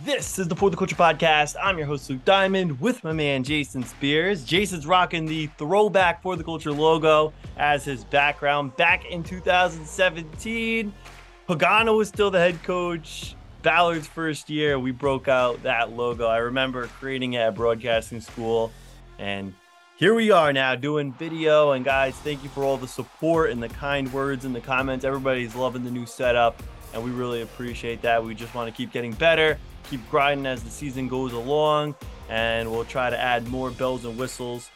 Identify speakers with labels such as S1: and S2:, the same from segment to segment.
S1: This is the For the Culture podcast. I'm your host, Luke Diamond, with my man, Jason Spears. Jason's rocking the throwback For the Culture logo as his background back in 2017. Pagano was still the head coach. Ballard's first year, we broke out that logo. I remember creating it at broadcasting school. And here we are now doing video. And guys, thank you for all the support and the kind words in the comments. Everybody's loving the new setup. And we really appreciate that. We just want to keep getting better keep grinding as the season goes along, and we'll try to add more bells and whistles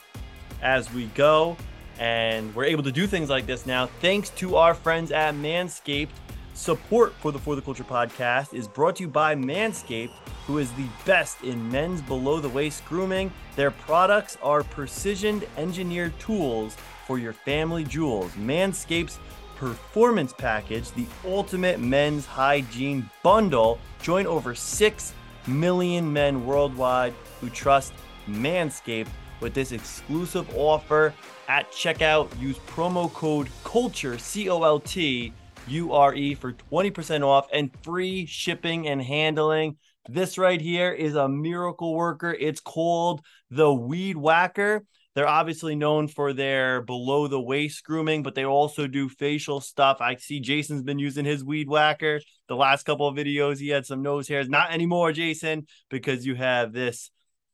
S1: as we go. And we're able to do things like this now thanks to our friends at Manscaped. Support for the For the Culture podcast is brought to you by Manscaped, who is the best in men's below the waist grooming. Their products are precision engineered tools for your family jewels. Manscaped's Performance Package, the ultimate men's hygiene bundle. Join over 6 million men worldwide who trust Manscaped with this exclusive offer at checkout. Use promo code CULTURE, C O L T U R E, for 20% off and free shipping and handling. This right here is a miracle worker. It's called the Weed Whacker. They're obviously known for their below the waist grooming, but they also do facial stuff. I see Jason's been using his weed whacker. The last couple of videos, he had some nose hairs. Not anymore, Jason, because you have this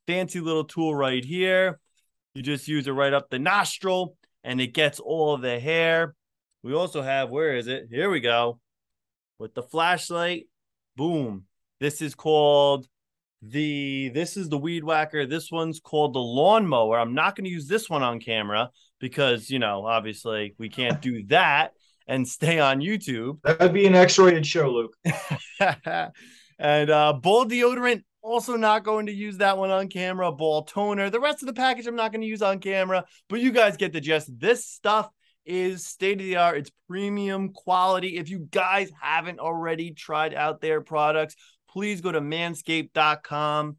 S1: fancy little tool right here. You just use it right up the nostril and it gets all the hair. We also have, where is it? Here we go. With the flashlight, boom. This is called the this is the weed whacker. This one's called the lawnmower. I'm not going to use this one on camera because you know obviously we can't do that and stay on YouTube.
S2: That'd be an X-rated show, Luke.
S1: and uh, ball deodorant. Also, not going to use that one on camera. Ball toner. The rest of the package, I'm not going to use on camera, but you guys get the gist. This stuff is state of the art. It's premium quality. If you guys haven't already tried out their products, please go to manscaped.com,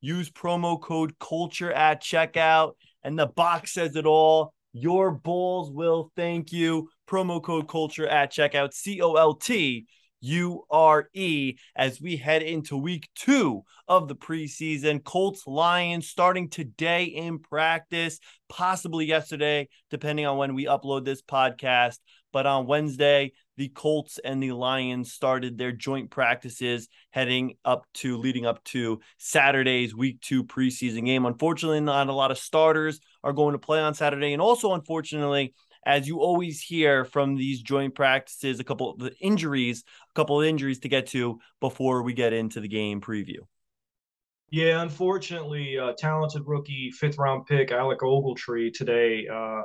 S1: use promo code culture at checkout, and the box says it all. Your balls will thank you. Promo code culture at checkout, C O L T U R E, as we head into week two of the preseason. Colts Lions starting today in practice, possibly yesterday, depending on when we upload this podcast. But on Wednesday, the Colts and the Lions started their joint practices heading up to leading up to Saturday's week two preseason game. Unfortunately, not a lot of starters are going to play on Saturday. And also, unfortunately, as you always hear from these joint practices, a couple of the injuries, a couple of injuries to get to before we get into the game preview.
S2: Yeah, unfortunately, uh, talented rookie fifth round pick Alec Ogletree today uh,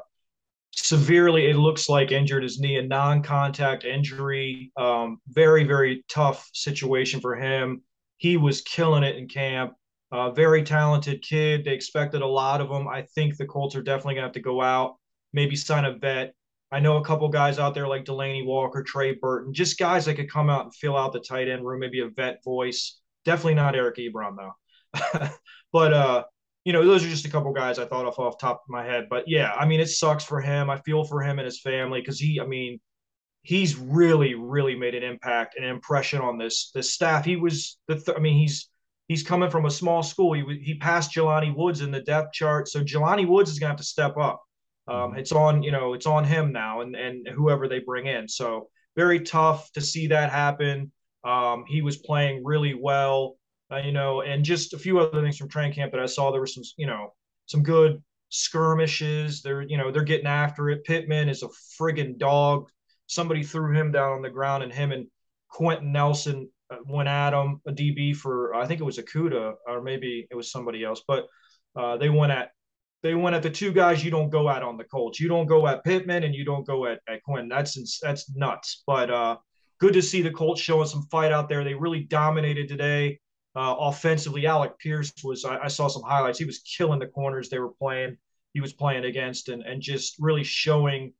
S2: severely, it looks like injured his knee, a non-contact injury. Um, very, very tough situation for him. He was killing it in camp. Uh, very talented kid. They expected a lot of him. I think the Colts are definitely gonna have to go out, maybe sign a vet. I know a couple guys out there like Delanie Walker, Trey Burton, just guys that could come out and fill out the tight end room, maybe a vet voice. Definitely not Eric Ebron though. but uh, you know, those are just a couple guys I thought of off top of my head. But yeah, I mean, it sucks for him. I feel for him and his family because he, I mean, he's really, really made an impact, an impression on this this staff. He was the, th- I mean, he's he's coming from a small school. He he passed Jelani Woods in the depth chart, so Jelani Woods is gonna have to step up. Um, mm-hmm. it's on, you know, it's on him now, and and whoever they bring in. So very tough to see that happen. Um, he was playing really well uh, you know, and just a few other things from training camp that I saw. There were some, you know, some good skirmishes. They're, you know, they're getting after it. Pittman is a friggin' dog. Somebody threw him down on the ground, and him and Quenton Nelson uh, went at him, a DB for I think it was Okudah or maybe it was somebody else, but uh, they went at they went at the two guys you don't go at on the Colts. You don't go at Pittman and you don't go at, at Quinn. That's that's nuts. But uh, good to see the Colts showing some fight out there. They really dominated today. Uh, offensively, Alec Pierce was, I, I, saw some highlights. He was killing the corners they were playing, he was playing against, and, and just really showing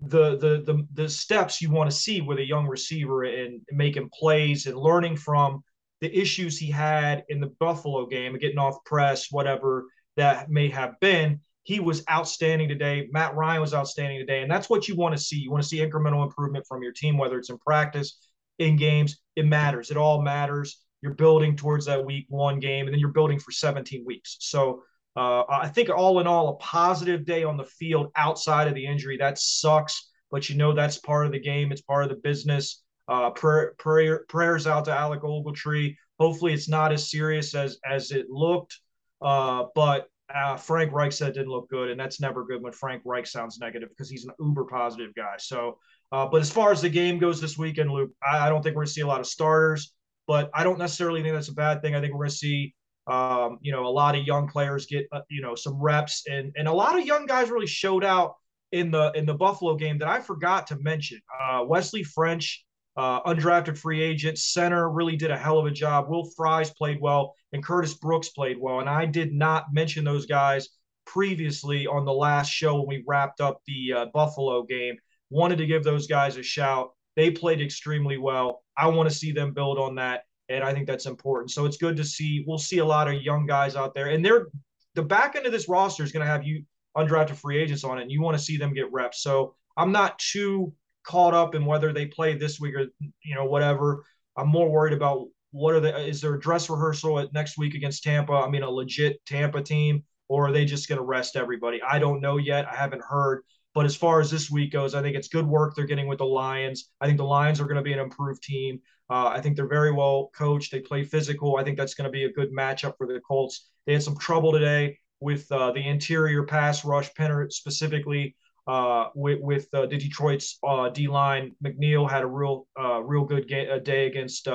S2: the, the, the, the steps you want to see with a young receiver and making plays and learning from the issues he had in the Buffalo game, getting off press, whatever that may have been. He was outstanding today. Matt Ryan was outstanding today. And that's what you want to see. You want to see incremental improvement from your team, whether it's in practice, in games. It matters. It all matters You're building towards that week one game, and then you're building for 17 weeks. So uh, I think all in all, a positive day on the field outside of the injury. That sucks, but you know that's part of the game. It's part of the business. Uh, prayer, prayer, prayers out to Alec Ogletree. Hopefully, it's not as serious as as it looked. Uh, but uh, Frank Reich said didn't look good, and that's never good when Frank Reich sounds negative because he's an uber positive guy. So, uh, but as far as the game goes this weekend, Luke, I, I don't think we're to see a lot of starters, but I don't necessarily think that's a bad thing. I think we're going to see, um, you know, a lot of young players get, uh, you know, some reps, and and a lot of young guys really showed out in the in the Buffalo game that I forgot to mention. Uh, Wesley French uh, undrafted free agent center really did a hell of a job. Will Fries played well, and Curtis Brooks played well. And I did not mention those guys previously on the last show when we wrapped up the uh, Buffalo game. Wanted to give those guys a shout. They played extremely well. I want to see them build on that, and I think that's important. So it's good to see. We'll see a lot of young guys out there, and they're the back end of this roster is going to have you undrafted free agents on it, and you want to see them get reps. So I'm not too caught up in whether they play this week or you know whatever. I'm more worried about what are the is there a dress rehearsal at next week against Tampa? I mean, a legit Tampa team, or are they just going to rest everybody? I don't know yet. I haven't heard. But as far as this week goes, I think it's good work they're getting with the Lions. I think the Lions are going to be an improved team. Uh, I think they're very well coached. They play physical. I think that's going to be a good matchup for the Colts. They had some trouble today with uh, the interior pass rush, Pinter specifically uh, with, with uh, the Detroit's uh, D line. McNeil had a real uh, real good ga- day against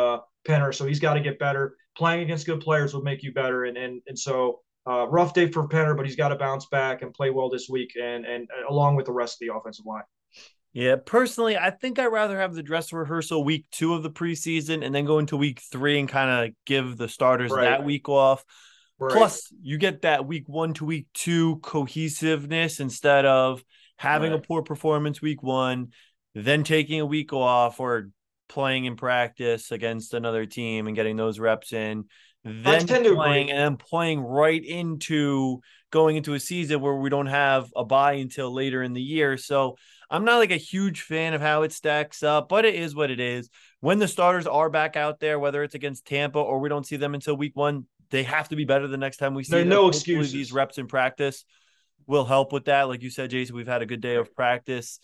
S2: Pinter, so he's got to get better. Playing against good players will make you better, and and and so uh, rough day for Pinter, but he's got to bounce back and play well this week, and and along with the rest of the offensive line.
S1: Yeah, personally, I think I'd rather have the dress rehearsal week two of the preseason and then go into week three and kind of give the starters right. that week off. Right. Plus, you get that week one to week two cohesiveness instead of having right. a poor performance week one, then taking a week off or playing in practice against another team and getting those reps in, then playing and then playing right into going into a season where we don't have a bye until later in the year. So I'm not like a huge fan of how it stacks up, but it is what it is. When the starters are back out there, whether it's against Tampa or we don't see them until week one, they have to be better the next time we see
S2: them. No excuses.
S1: These reps in practice will help with that. Like you said, Jason, we've had a good day of practice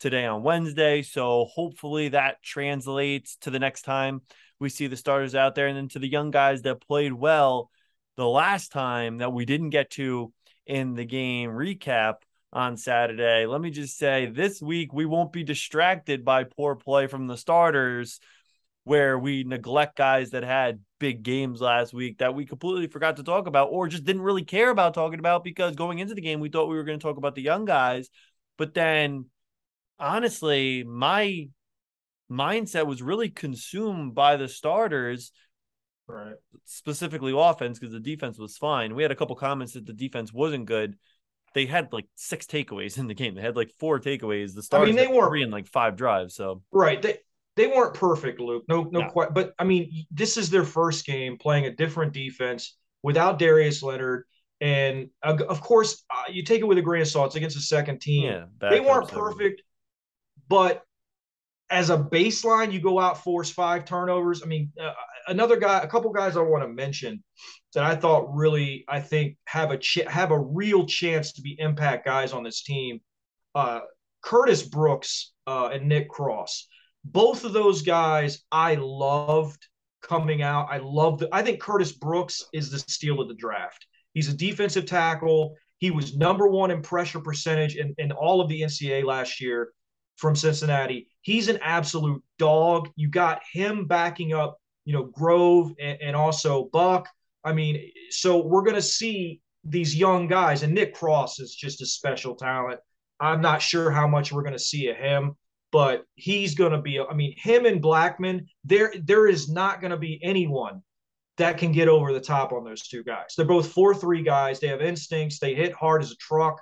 S1: today on Wednesday. So hopefully that translates to the next time we see the starters out there. And then to the young guys that played well the last time that we didn't get to in the game recap on Saturday. Let me just say this week we won't be distracted by poor play from the starters where we neglect guys that had big games last week that we completely forgot to talk about or just didn't really care about talking about because going into the game we thought we were going to talk about the young guys but then honestly my mindset was really consumed by the starters
S2: right.
S1: specifically offense because the defense was fine. We had a couple comments that the defense wasn't good. They had like six takeaways in the game. They had like four takeaways. The starters I mean, they were three in like five drives so.
S2: Right. They they weren't perfect, Luke. No, no, no. Quite, but I mean, this is their first game playing a different defense without Darius Leonard, and uh, of course, uh, you take it with a grain of salt. It's against a second team. Yeah, they weren't perfect, but as a baseline, you go out force five turnovers. I mean, uh, another guy, a couple guys I want to mention that I thought really, I think have a ch- have a real chance to be impact guys on this team. Uh, Curtis Brooks uh, and Nick Cross both of those guys I loved coming out. I love the I think Curtis Brooks is the steal of the draft. He's a defensive tackle. He was number one in pressure percentage in, in all of the NCAA last year from Cincinnati. He's an absolute dog. You got him backing up, you know, Grove and, and also Buck. I mean, so we're going to see these young guys, and Nick Cross is just a special talent. I'm not sure how much we're going to see of him but he's going to be. I mean, him and Blackmon. There, there is not going to be anyone that can get over the top on those two guys. They're both four three guys. They have instincts. They hit hard as a truck.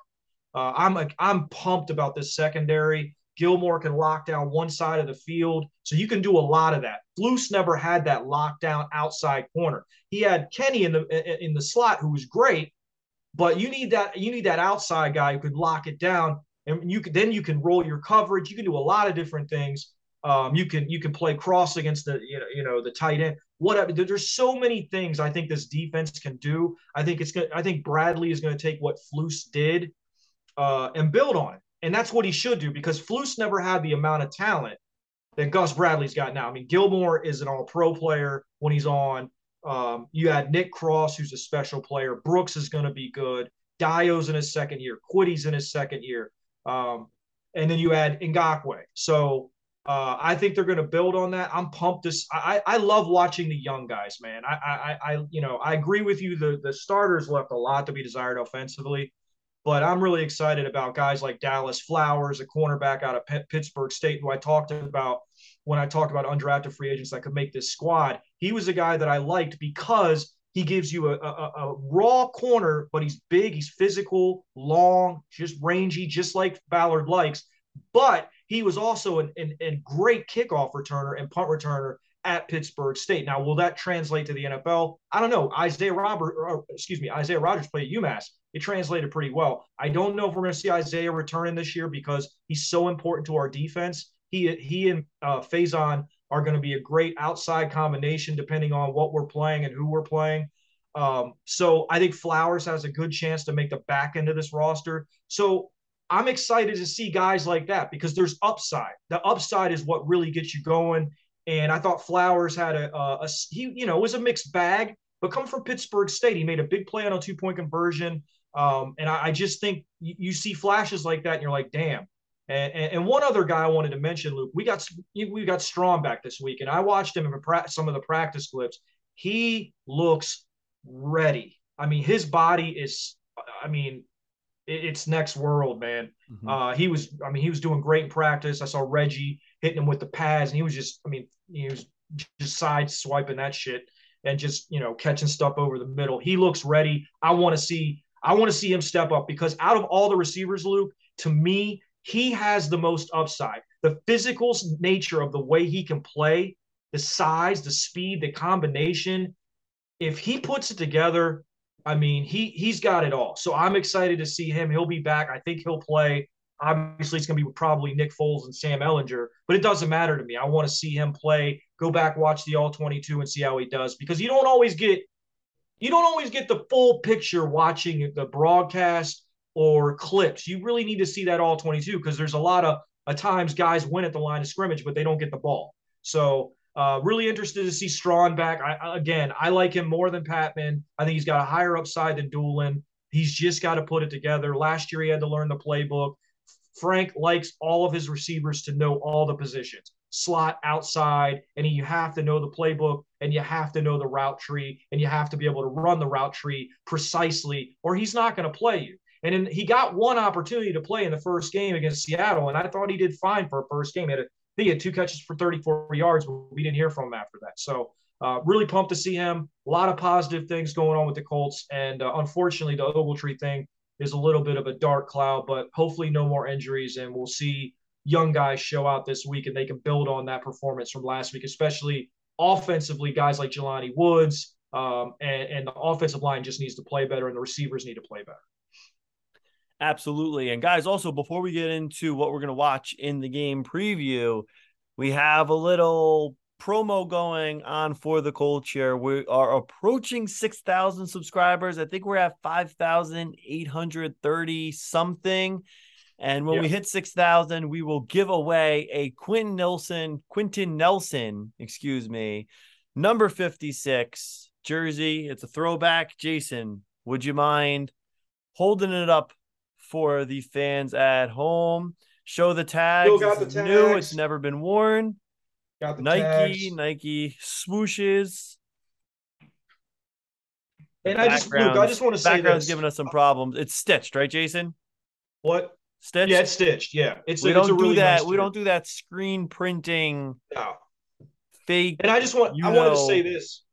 S2: Uh, I'm I'm pumped about this secondary. Gilmore can lock down one side of the field, so you can do a lot of that. Flus never had that lockdown outside corner. He had Kenny in the in the slot, who was great, but you need that you need that outside guy who could lock it down and you can then you can roll your coverage. You can do a lot of different things. Um, you can you can play cross against the you know you know the tight end. whatever. There's so many things I think this defense can do. I think it's gonna, I think Bradley is going to take what Flus did uh, and build on it, and that's what he should do because Flus never had the amount of talent that Gus Bradley's got now. I mean, Gilmore is an All-Pro player when he's on. Um, you had Nick Cross, who's a special player. Brooks is going to be good. Dayo's in his second year. Kwity's in his second year. Um, and then you add Ngakoue. So uh, I think they're going to build on that. I'm pumped. This I, I love watching the young guys, man. I, I I you know I agree with you. The the starters left a lot to be desired offensively, but I'm really excited about guys like Dallas Flowers, a cornerback out of P- Pittsburg State, who I talked about when I talked about undrafted free agents that could make this squad. He was a guy that I liked because he gives you a, a, a, raw corner, but he's big, he's physical, long, just rangy, just like Ballard likes. But he was also a great kickoff returner and punt returner at Pittsburg State. Now, will that translate to the NFL? I don't know. Isaiah Robert, excuse me, Isaiah Rodgers played at UMass. It translated pretty well. I don't know if we're going to see Isaiah returning this year because he's so important to our defense. He he and uh, Facyson are going to be a great outside combination depending on what we're playing and who we're playing. Um, so I think Flowers has a good chance to make the back end of this roster. So I'm excited to see guys like that because there's upside. The upside is what really gets you going. And I thought Flowers had a, a, a he, you know, was a mixed bag, but come from Pittsburg State. He made a big play on a two point conversion. Um, and I, I, just think you, you, see flashes like that, and you're like, damn, and, and, and, one other guy I wanted to mention, Luke, we got we got Strachan back this week, and I watched him in some of the practice clips. He looks ready. I mean, his body is, I mean, it's next world, man. Mm-hmm. Uh, he was, I mean, he was doing great in practice. I saw Reggie hitting him with the pads, and he was just, I mean, he was just side swiping that shit and just, you know, catching stuff over the middle. He looks ready. I want to see, I want to see him step up because out of all the receivers, Luke, to me, he has the most upside. The physical nature of the way he can play, the size, the speed, the combination. If he puts it together, I mean, he he's got it all. So I'm excited to see him. He'll be back. I think he'll play. Obviously, it's going to be probably Nick Foles and Sam Ehlinger, but it doesn't matter to me. I want to see him play. Go back, watch the All 22, and see how he does because you don't always get you don't always get the full picture watching the broadcast or clips. You really need to see that all 22 because there's a lot of times guys win at the line of scrimmage, but they don't get the ball. So uh, really interested to see Strachan back. I, again, I like him more than Patmon. I think he's got a higher upside than Dulin. He's just got to put it together. Last year he had to learn the playbook. Frank likes all of his receivers to know all the positions slot outside and you have to know the playbook and you have to know the route tree and you have to be able to run the route tree precisely or he's not going to play you and in, he got one opportunity to play in the first game against Seattle, and I thought he did fine for a first game. He had, a, he had two catches for 34 yards, but we didn't hear from him after that. So uh, really pumped to see him. A lot of positive things going on with the Colts, and uh, unfortunately, the Ogletree thing is a little bit of a dark cloud. But hopefully, no more injuries, and we'll see young guys show out this week, and they can build on that performance from last week, especially offensively. Guys like Jelani Woods. Um, and, and the offensive line just needs to play better, and the receivers need to play better.
S1: Absolutely. And guys, also before we get into what we're going to watch in the game preview, we have a little promo going on for the culture. We are approaching 6,000 subscribers. I think we're at 5,830 something. And when we hit 6,000, we will give away a Quinn Nelson, Quenton Nelson, excuse me, number 56 jersey. It's a throwback. Jason, would you mind holding it up for the fans at home. Show the tag. Still got the tags. New. It's never been worn. Got the Nike, tags. Nike swooshes.
S2: And I just, Luke, I just want to say
S1: background's giving us some problems. It's stitched, right, Jason?
S2: What?
S1: Stitched.
S2: Yeah, it's stitched. Yeah, it's.
S1: We a, don't
S2: do
S1: really that. Nice we don't do that screen printing.
S2: No.
S1: Fake.
S2: And I just want. I know. wanted to say this.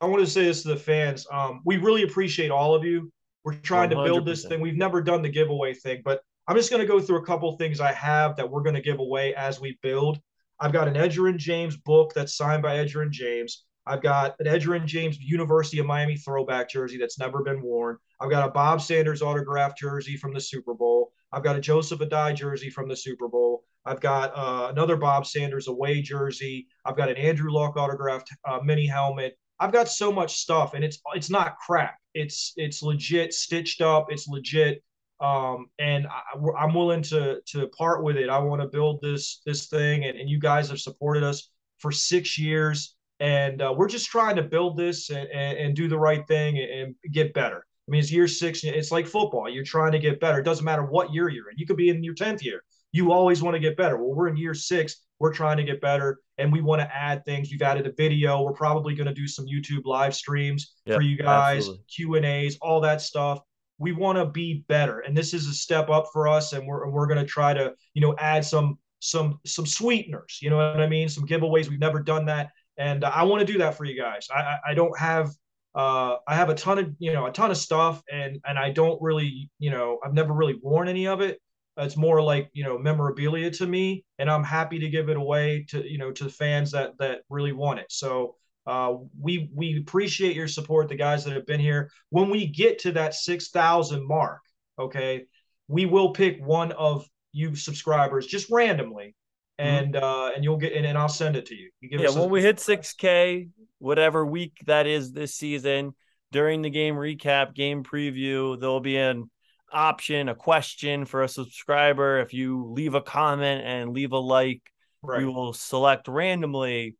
S2: I wanted to say this to the fans. Um, we really appreciate all of you. We're trying 100%. to build this thing. We've never done the giveaway thing, but I'm just going to go through a couple things I have that we're going to give away as we build. I've got an Edgerrin James book that's signed by Edgerrin James. I've got an Edgerrin James University of Miami throwback jersey that's never been worn. I've got a Bob Sanders autograph jersey from the Super Bowl. I've got a Joseph Addai jersey from the Super Bowl. I've got uh, another Bob Sanders away jersey. I've got an Andrew Luck autographed uh, mini helmet. I've got so much stuff, and it's it's not crap. It's it's legit stitched up. It's legit, um, and I, am willing to to part with it. I want to build this this thing, and, and you guys have supported us for six years, and uh, we're just trying to build this and, and, and do the right thing and, and get better. I mean, it's year six. It's like football. You're trying to get better. It doesn't matter what year you're in. You could be in your tenth year. You always want to get better. Well, we're in year six. We're trying to get better, and we want to add things. You've added a video. We're probably going to do some YouTube live streams yep, for you guys, Q and A's, all that stuff. We want to be better, and this is a step up for us. And we're we're going to try to you know add some some some sweeteners. You know what I mean? Some giveaways. We've never done that, and I want to do that for you guys. I I don't have uh, I have a ton of you know a ton of stuff, and and I don't really you know I've never really worn any of it. It's more like you know memorabilia to me and i'm happy to give it away to you know to the fans that that really want it. So uh, we we appreciate your support the guys that have been here. When we get to that 6000 mark okay we will pick one of you subscribers just randomly. And mm-hmm. uh and you'll get and, and i'll send it to you, you
S1: yeah when we hit 6k whatever week that is this season during the game recap game preview there'll be an option, a question for a subscriber. If you leave a comment and leave a like, right. we will select randomly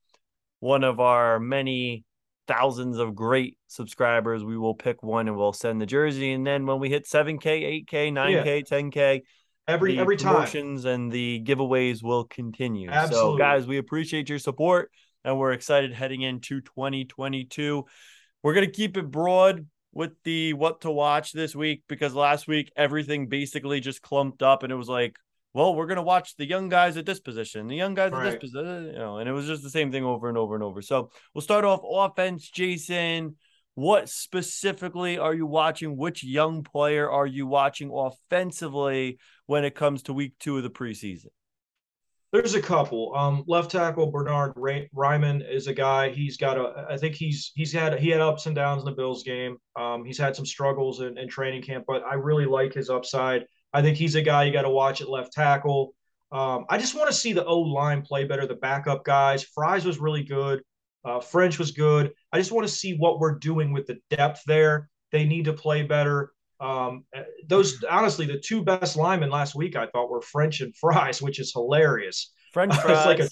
S1: one of our many thousands of great subscribers. We will pick one and we'll send the jersey. And then when we hit 7K, 8K, 9K, yeah. 10K,
S2: every every
S1: time promotions and the giveaways will continue.
S2: Absolutely.
S1: So guys, we appreciate your support and we're excited heading into 2022. We're going to keep it broad with the what to watch this week because last week everything basically just clumped up and it was like, well, we're gonna watch the young guys at this position, the young guys right. at this position, you know, and it was just the same thing over and over and over. So we'll start off offense, Jason. What specifically are you watching? Which young player are you watching offensively when it comes to week two of the preseason?
S2: There's a couple. Um, left tackle Bernhard Raimann is a guy. He's got a. I think he's he's had he had ups and downs in the Bills game. Um, he's had some struggles in, in training camp, but I really like his upside. I think he's a guy you got to watch at left tackle. Um, I just want to see the O line play better. The backup guys. Fries was really good. Uh, French was good. I just want to see what we're doing with the depth there. They need to play better. Um, those honestly, the two best linemen last week I thought were French and Fries, which is hilarious.
S1: French fries. like a,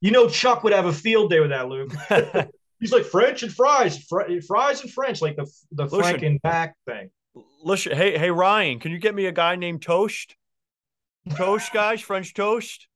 S2: you know, Chuck would have a field day with that, Luke. He's like French and fries, fr- fries and French, like the the Listen, flanking back thing.
S1: Listen, hey, hey, Ryan, can you get me a guy named Toast? Toast, guys, French toast.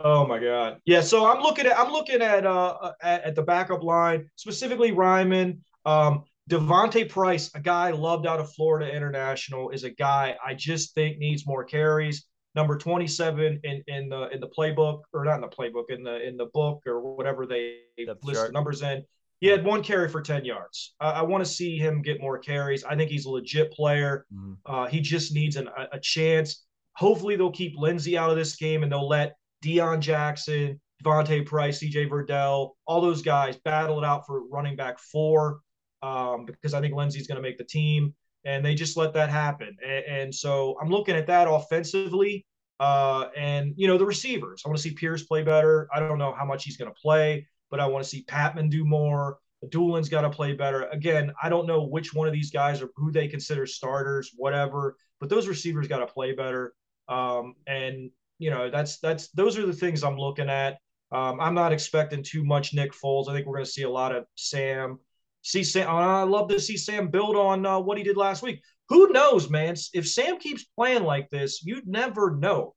S2: Oh my God! Yeah, so I'm looking at I'm looking at uh at, at the backup line specifically Raimann. Um, D'Vonte Price, a guy loved out of Florida International, is a guy I just think needs more carries. Number 27 in, in the in the playbook, or not in the playbook, in the in the book or whatever they Depth list chart. the numbers in. He had one carry for 10 yards. I want to see him get more carries. I think he's a legit player. Mm-hmm. Uh, he just needs an, a, a chance. Hopefully, they'll keep Lindsay out of this game and they'll let Deon Jackson, D'Vonte Price, CJ Verdell, all those guys battle it out for running back four um, because I think Lindsay's going to make the team, and they just let that happen. And, and so I'm looking at that offensively, uh, and you know the receivers. I want to see Pierce play better. I don't know how much he's going to play, but I want to see Patmon do more. Dulin's got to play better. Again, I don't know which one of these guys or who they consider starters, whatever, but those receivers got to play better. Um, and you know that's that's those are the things I'm looking at. Um, I'm not expecting too much Nick Foles. I think we're going to see a lot of Sam see Sam. I love to see Sam build on uh, what he did last week. Who knows, man? If Sam keeps playing like this, you'd never know.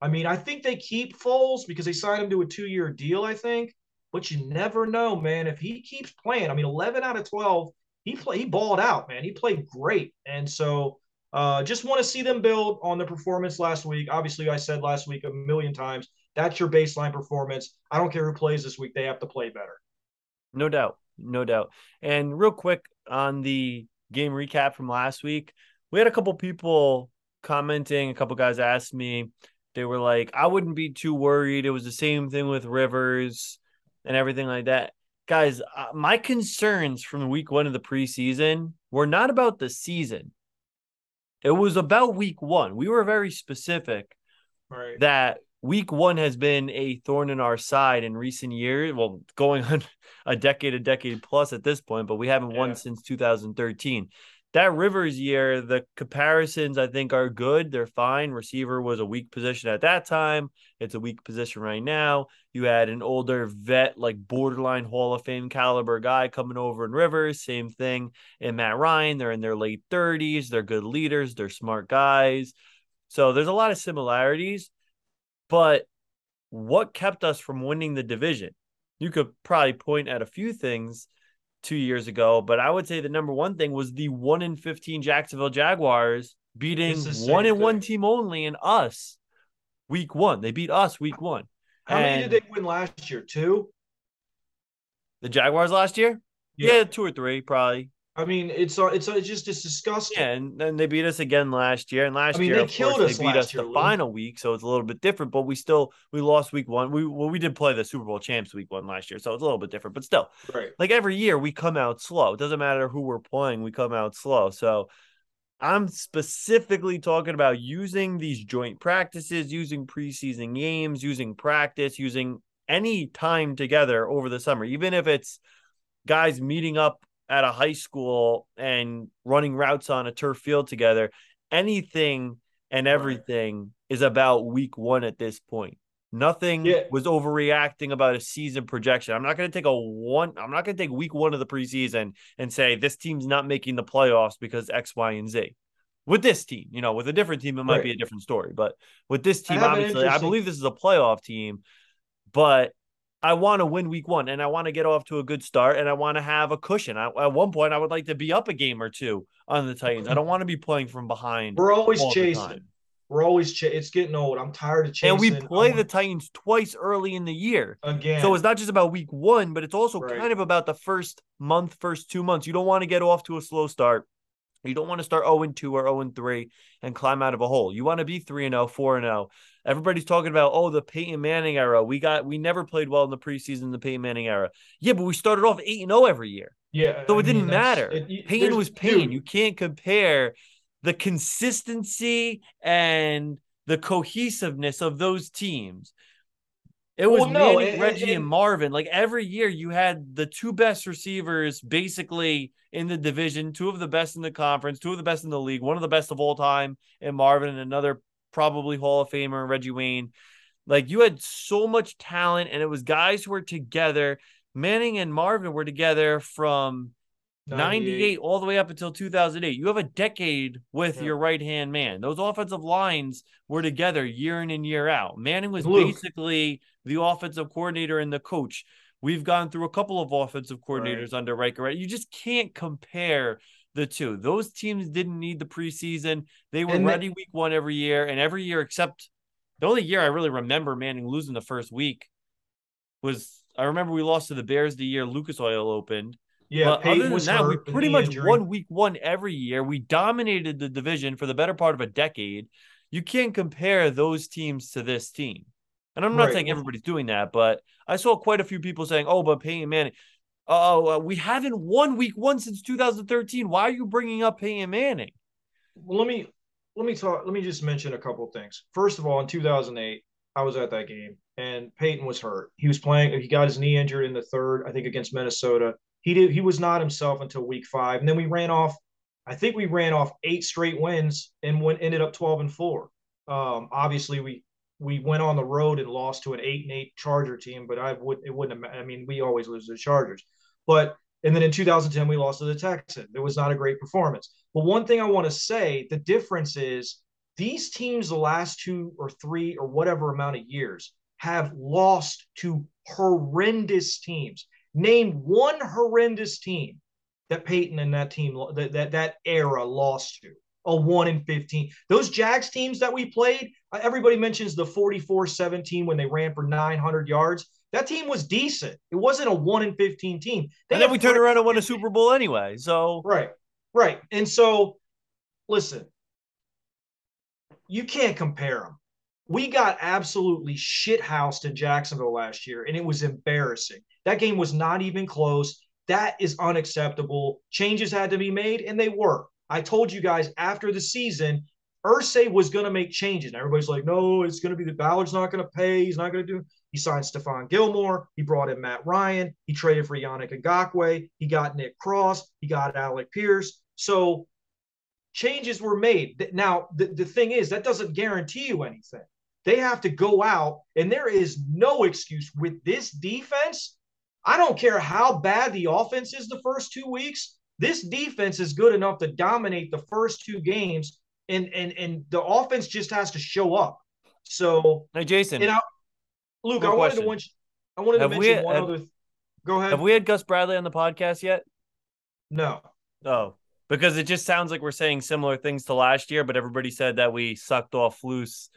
S2: I mean, I think they keep Foles because they signed him to a two-year deal. I think, but you never know, man. If he keeps playing, I mean, 11 out of 12, he play he balled out, man. He played great, and so uh, just want to see them build on the performance last week. Obviously, I said last week a million times that's your baseline performance. I don't care who plays this week; they have to play better.
S1: No doubt no doubt. And real quick on the game recap from last week, we had a couple people commenting. A couple guys asked me, they were like, I wouldn't be too worried. It was the same thing with Rivers and everything like that. Guys, uh, my concerns from week one of the preseason were not about the season. It was about week one. We were very specific
S2: right.
S1: that week one has been a thorn in our side in recent years. Well, going on a decade, a decade plus at this point, but we haven't yeah. won since 2013 that Rivers year, the comparisons I think are good. They're fine. Receiver was a weak position at that time. It's a weak position right now. You had an older vet, like borderline Hall of Fame caliber guy coming over in Rivers. Same thing in Matt Ryan. They're in their late 30s. They're good leaders. They're smart guys. So there's a lot of similarities. But what kept us from winning the division? You could probably point at a few things two years ago. But I would say the number one thing was the one in 15 Jacksonville Jaguars beating one in one team only and us week one. They beat us week one.
S2: How and many did they win last year? Two?
S1: The Jaguars last year? Yeah. yeah, two or three, probably.
S2: I mean, it's it's it's just it's disgusting.
S1: Yeah, and then they beat us again last year, and last I mean, year they killed course, us. They beat us year, the final week, so it's a little bit different. But we still we lost week one. We well, we did play the Super Bowl champs week one last year, so it's a little bit different. But still,
S2: right?
S1: Like every year, we come out slow. It doesn't matter who we're playing, we come out slow. So I'm specifically talking about using these joint practices, using preseason games, using practice, using any time together over the summer, even if it's guys meeting up at a high school and running routes on a turf field together, anything and everything right. is about week one at this point. Nothing yeah. was overreacting about a season projection. I'm not going to take a one. I'm not going to take week one of the preseason and say this team's not making the playoffs because X, Y, and Z. With this team, you know, with a different team, it might right. be a different story. But with this team, I obviously, I believe this is a playoff team. But I want to win week one and I want to get off to a good start and I want to have a cushion. I, at one point, I would like to be up a game or two on the Titans. I don't want to be playing from behind.
S2: We're always chasing. We're always ch- it's getting old. I'm tired of chasing.
S1: And we play the Titans twice early in the year.
S2: Again.
S1: So it's not just about week one, but it's also right. kind of about the first month, first two months. You don't want to get off to a slow start. You don't want to start 0 2 or 0 3 and climb out of a hole. You want to be 3 0, 4 0. Everybody's talking about, oh, the Peyton Manning era. We got we never played well in the preseason the Peyton Manning era. Yeah, but we started off 8 0 every year.
S2: Yeah.
S1: So it I didn't matter. It, Peyton was Peyton. Dude. You can't compare the consistency and the cohesiveness of those teams. It was well, no, Manning, Reggie, and Marvin. Like every year, you had the two best receivers basically in the division, two of the best in the conference, two of the best in the league, one of the best of all time in Marvin, and another probably Hall of Famer, Reggie Wayne. Like you had so much talent, and it was guys who were together. Manning and Marvin were together from 98. all the way up until 2008. You have a decade with yeah. your right hand man. Those offensive lines were together year in and year out. Manning was Luke. basically the offensive coordinator and the coach. We've gone through a couple of offensive coordinators right. under Riker. Right? You just can't compare the two. Those teams didn't need the preseason. They were and ready week one every year, and every year except the only year I really remember Manning losing the first week was I remember we lost to the Bears the year Lucas Oil opened.
S2: Yeah,
S1: but other than that, we pretty much injury. won week one every year. We dominated the division for the better part of a decade. You can't compare those teams to this team. And I'm not right. saying everybody's doing that, but I saw quite a few people saying, "Oh, but Peyton Manning, oh, uh, we haven't won Week One since 2013. Why are you bringing up Peyton Manning?"
S2: Well, let me let me talk. Let me just mention a couple of things. First of all, in 2008, I was at that game, and Peyton was hurt. He was playing. He got his knee injured in the third, I think, against Minnesota. He did. He was not himself until Week Five, and then we ran off. I think we ran off eight straight wins and went ended up 12 and four. Um, obviously, we we went on the road and lost to an eight and eight Charger team, but I would it wouldn't have. I mean, we always lose to the Chargers, but and then in 2010 we lost to the Texans. It was not a great performance. But one thing I want to say, the difference is these teams the last two or three or whatever amount of years have lost to horrendous teams. Name one horrendous team that Peyton and that team that that, that era lost to a 1 in 15. Those Jags teams that we played, uh, everybody mentions the 44-17 when they ran for 900 yards. That team was decent. It wasn't a 1 in 15 team.
S1: They and then we turned around and won a Super Bowl anyway. So
S2: Right. Right. And so listen, you can't compare them. We got absolutely shithoused in Jacksonville last year, and it was embarrassing. That game was not even close. That is unacceptable. Changes had to be made, and they were. I told you guys after the season, Irsay was going to make changes. And everybody's like, no, it's going to be the Ballard's not going to pay. He's not going to do. He signed Stephon Gilmore. He brought in Matt Ryan. He traded for Yannick Ngakoue. He got Nick Cross. He got Alec Pierce. So changes were made. Now, the, the thing is, that doesn't guarantee you anything. They have to go out, and there is no excuse with this defense. I don't care how bad the offense is the first two weeks. This defense is good enough to dominate the first two games, and and and the offense just has to show up. So,
S1: hey, Jason,
S2: and I, Luke, I wanted, to, mention, I wanted to mention one have, other. Th- go ahead.
S1: Have we had Gus Bradley on the podcast yet?
S2: No.
S1: Oh, because it just sounds like we're saying similar things to last year, but everybody said that we sucked off Flus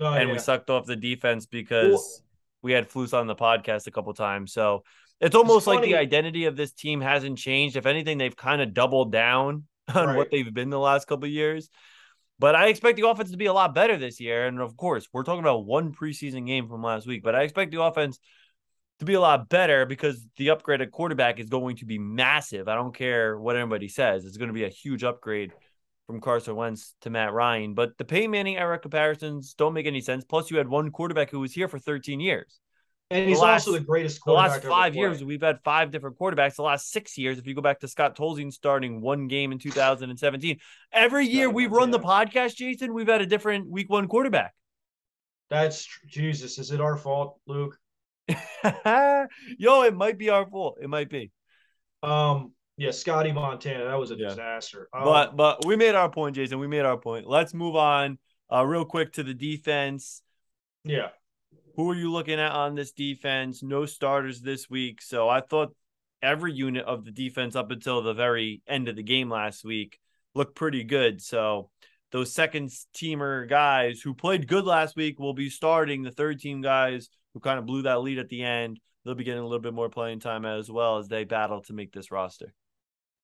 S1: oh, and yeah. we sucked off the defense because well, we had Flus on the podcast a couple times. So it's almost it's like the identity of this team hasn't changed. If anything, they've kind of doubled down on right. what they've been the last couple years. But I expect the offense to be a lot better this year. And of course, we're talking about one preseason game from last week, but I expect the offense to be a lot better because the upgraded quarterback is going to be massive. I don't care what anybody says. It's going to be a huge upgrade from Carson Wentz to Matt Ryan. But the Peyton Manning era comparisons don't make any sense. Plus, you had one quarterback who was here for 13 years.
S2: And he's last, also the greatest The last
S1: five years, we've had five different quarterbacks. The last six years, if you go back to Scott Tolzien starting one game in 2017, every year we've run the podcast, Jason, we've had a different week one quarterback.
S2: That's Jesus. Is it our fault, Luke?
S1: Yo, it might be our fault. It might be.
S2: Um, yeah, Scotty Montana. That was a yeah. disaster.
S1: Um, but but we made our point, Jason. We made our point. Let's move on uh real quick to the defense.
S2: Yeah.
S1: Who are you looking at on this defense? No starters this week. So I thought every unit of the defense up until the very end of the game last week looked pretty good. So those second teamer guys who played good last week will be starting. The third team guys who kind of blew that lead at the end, they'll be getting a little bit more playing time as well as they battle to make this roster.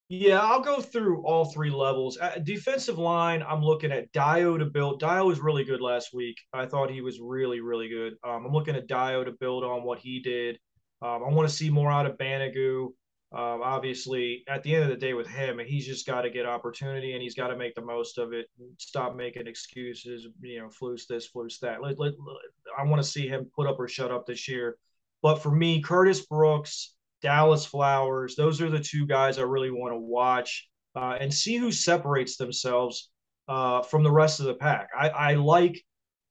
S2: Yeah, I'll go through all three levels. Uh, defensive line, I'm looking at Dayo to build. Dayo was really good last week. I thought he was really, really good. Um, I'm looking at Dayo to build on what he did. Um, I want to see more out of Banogu. Um, obviously, at the end of the day, with him, he's just got to get opportunity and he's got to make the most of it. Stop making excuses. You know, flus this, flus that. Let, let, let, I want to see him put up or shut up this year. But for me, Curtis Brooks Dallas Flowers. Those are the two guys I really want to watch uh, and see who separates themselves uh, from the rest of the pack. I, I like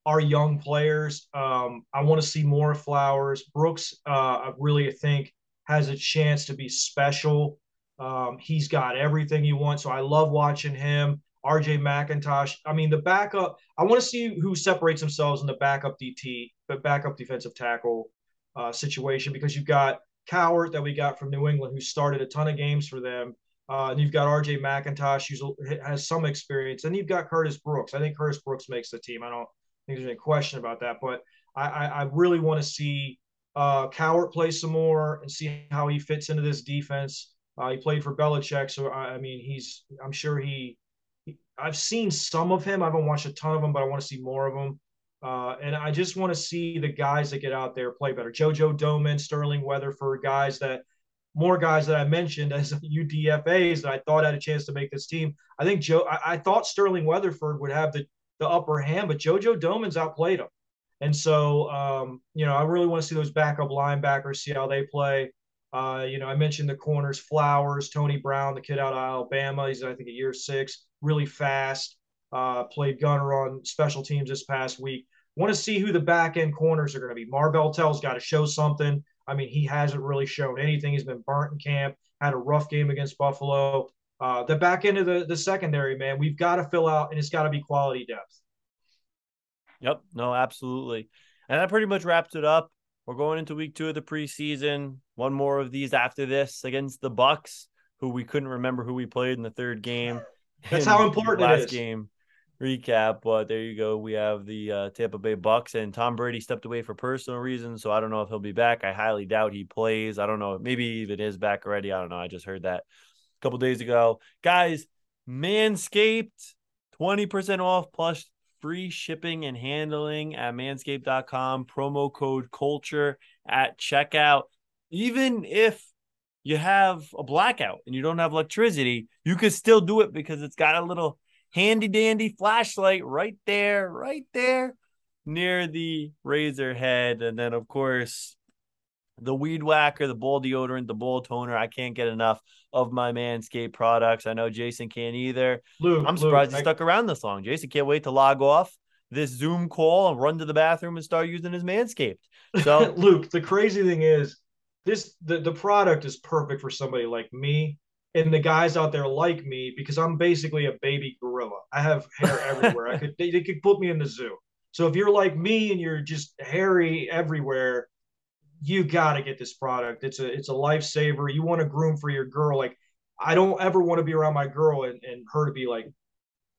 S2: our young players. Um, I want to see more Flowers. Brooks, uh, I really think, has a chance to be special. Um, he's got everything you want. So I love watching him. RJ McIntosh. I mean, the backup, I want to see who separates themselves in the backup DT, but backup defensive tackle uh, situation because you've got Cowart that we got from New England, who started a ton of games for them. Uh, and you've got RJ McIntosh, who has some experience. And you've got Curtis Brooks. I think Curtis Brooks makes the team. I don't think there's any question about that. But I, I, I really want to see uh, Cowart play some more and see how he fits into this defense. Uh, he played for Belichick, so I, I mean, he's. I'm sure he, he. I've seen some of him. I haven't watched a ton of him, but I want to see more of him. Uh, and I just want to see the guys that get out there play better. JoJo Domann, Sterling Weatherford, guys that more guys that I mentioned as UDFAs that I thought had a chance to make this team. I think Joe, I, I thought Sterling Weatherford would have the, the upper hand, but JoJo Domann's outplayed him. And so, um, you know, I really want to see those backup linebackers, see how they play. Uh, you know, I mentioned the corners, Flowers, Tony Brown, the kid out of Alabama. He's, I think, a year six, really fast. Uh, played gunner on special teams this past week. Want to see who the back end corners are going to be. Marvell Tell's got to show something. I mean, he hasn't really shown anything. He's been burnt in camp, had a rough game against Buffalo. Uh, the back end of the, the secondary, man, we've got to fill out, and it's got to be quality depth.
S1: Yep. No, absolutely. And that pretty much wraps it up. We're going into week two of the preseason. One more of these after this against the Bucks, who we couldn't remember who we played in the third game.
S2: That's how important last it is.
S1: game recap. But there you go. We have the uh, Tampa Bay Bucks, and Tom Brady stepped away for personal reasons, so I don't know if he'll be back. I highly doubt he plays. I don't know. Maybe even is back already. I don't know. I just heard that a couple days ago, guys. Manscaped, twenty percent off plus free shipping and handling at manscaped.com. Promo code culture at checkout. Even if you have a blackout and you don't have electricity, you can still do it because it's got a little handy dandy flashlight right there, right there near the razor head. And then, of course, the weed whacker, the ball deodorant, the ball toner. I can't get enough of my Manscaped products. I know Jason can't either. Luke, I'm surprised Luke, he I... stuck around this long. Jason can't wait to log off this Zoom call and run to the bathroom and start using his Manscaped. So,
S2: Luke, the crazy thing is, this the, the product is perfect for somebody like me and the guys out there like me because I'm basically a baby gorilla. I have hair everywhere. I could they, they could put me in the zoo. So if you're like me and you're just hairy everywhere, you got to get this product. It's a it's a lifesaver. You want to groom for your girl. Like I don't ever want to be around my girl and, and her to be like,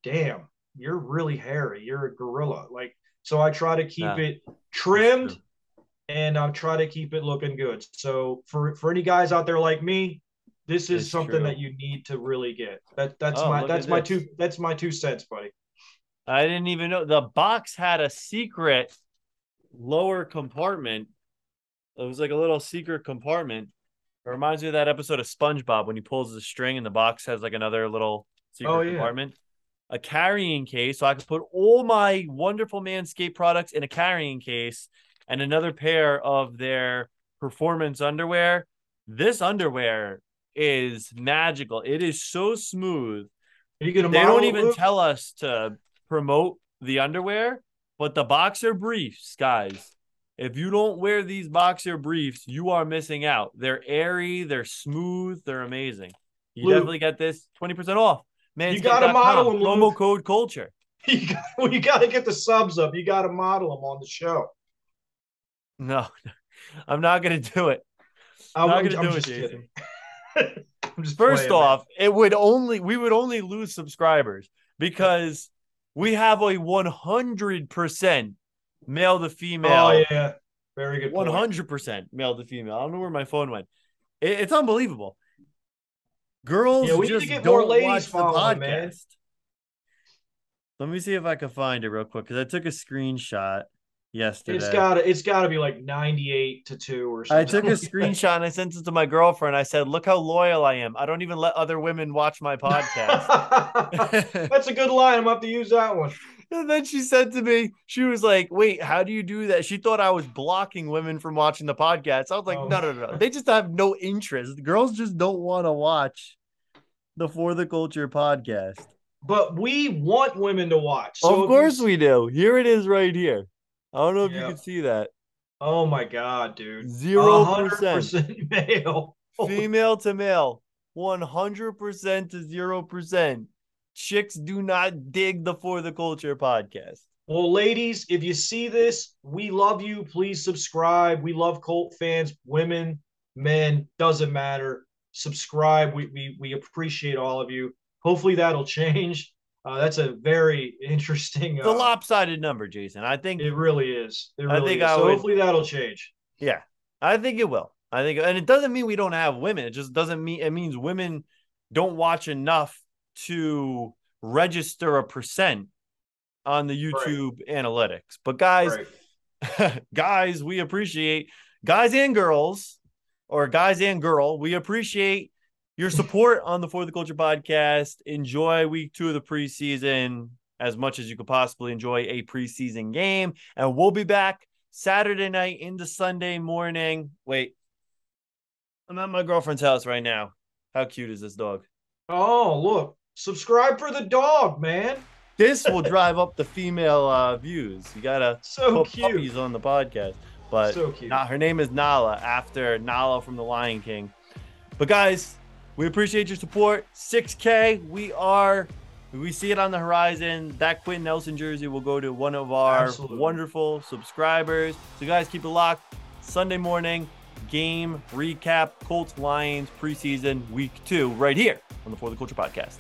S2: damn, you're really hairy. You're a gorilla. Like so I try to keep yeah. it trimmed and I try to keep it looking good. So for for any guys out there like me, this is it's something true. that you need to really get. That that's oh, my that's my this. two that's my two cents, buddy.
S1: I didn't even know the box had a secret lower compartment it was like a little secret compartment. It reminds me of that episode of SpongeBob when he pulls the string and the box has like another little secret oh, yeah. compartment. A carrying case, so I could put all my wonderful Manscaped products in a carrying case and another pair of their performance underwear. This underwear is magical. It is so smooth. Are you they don't even tell us to promote the underwear, but the boxer briefs, guys, if you don't wear these boxer briefs, you are missing out. They're airy, they're smooth, they're amazing. You Luke, definitely get this 20% off. Man,
S2: you got to model them.
S1: Promo Luke. code culture.
S2: You got, well, you got to get the subs up. You got to model them on the show.
S1: No, I'm not going to do it. I'm not going to do it, Jason. First off, man. it would only we would only lose subscribers because we have a 100% male to female.
S2: Oh yeah, very good.
S1: One hundred percent male to female. I don't know where my phone went. It, it's unbelievable. Girls yeah, we just need to get don't more ladies watch the podcast. Man. Let me see if I can find it real quick because I took a screenshot yesterday.
S2: It's got to it's got to be like 98 to 2 or something.
S1: I took a screenshot and I sent it to my girlfriend. I said, "Look how loyal I am. I don't even let other women watch my podcast."
S2: That's a good line. I'm going to have to use that one.
S1: And then she said to me, she was like, Wait, how do you do that? She thought I was blocking women from watching the podcast. I was like, oh. No, no, no. They just have no interest. The girls just don't want to watch the For the Culture podcast.
S2: But we want women to watch.
S1: So of course we do. Here it is right here. I don't know if you can see that.
S2: Oh my god, dude.
S1: Zero percent male. Female to male. 100% to 0% chicks do not dig the For the Culture podcast.
S2: Well, ladies, if you see this, we love you. Please subscribe. We love Colt fans, women, men, doesn't matter. Subscribe. We we, we appreciate all of you. Hopefully that'll change. Uh, that's a very interesting.
S1: Uh, the lopsided number, Jason. I think
S2: it really is. It really I think is. I so would, hopefully that'll change.
S1: Yeah, I think it will. I think, and it doesn't mean we don't have women. It just doesn't mean it means women don't watch enough to register a percent on the YouTube right. analytics. But guys, right. guys, we appreciate guys and girls, or guys and girl, we appreciate your support on the For the Culture podcast. Enjoy week two of the preseason as much as you could possibly enjoy a preseason game. And we'll be back Saturday night into Sunday morning. Wait, I'm at my girlfriend's house right now. How cute is this dog?
S2: Oh, look. Subscribe for the dog, man.
S1: This will drive up the female uh, views. You gotta
S2: so
S1: put cute. puppies on the podcast. But so cute. her name is Nala after Nala from The Lion King. But guys, we appreciate your support. 6K, we are we see it on the horizon. That Quenton Nelson jersey will go to one of our Absolutely. wonderful subscribers. So guys, keep it locked. Sunday morning, game recap, Colts Lions preseason week two, right here on the For the Culture podcast.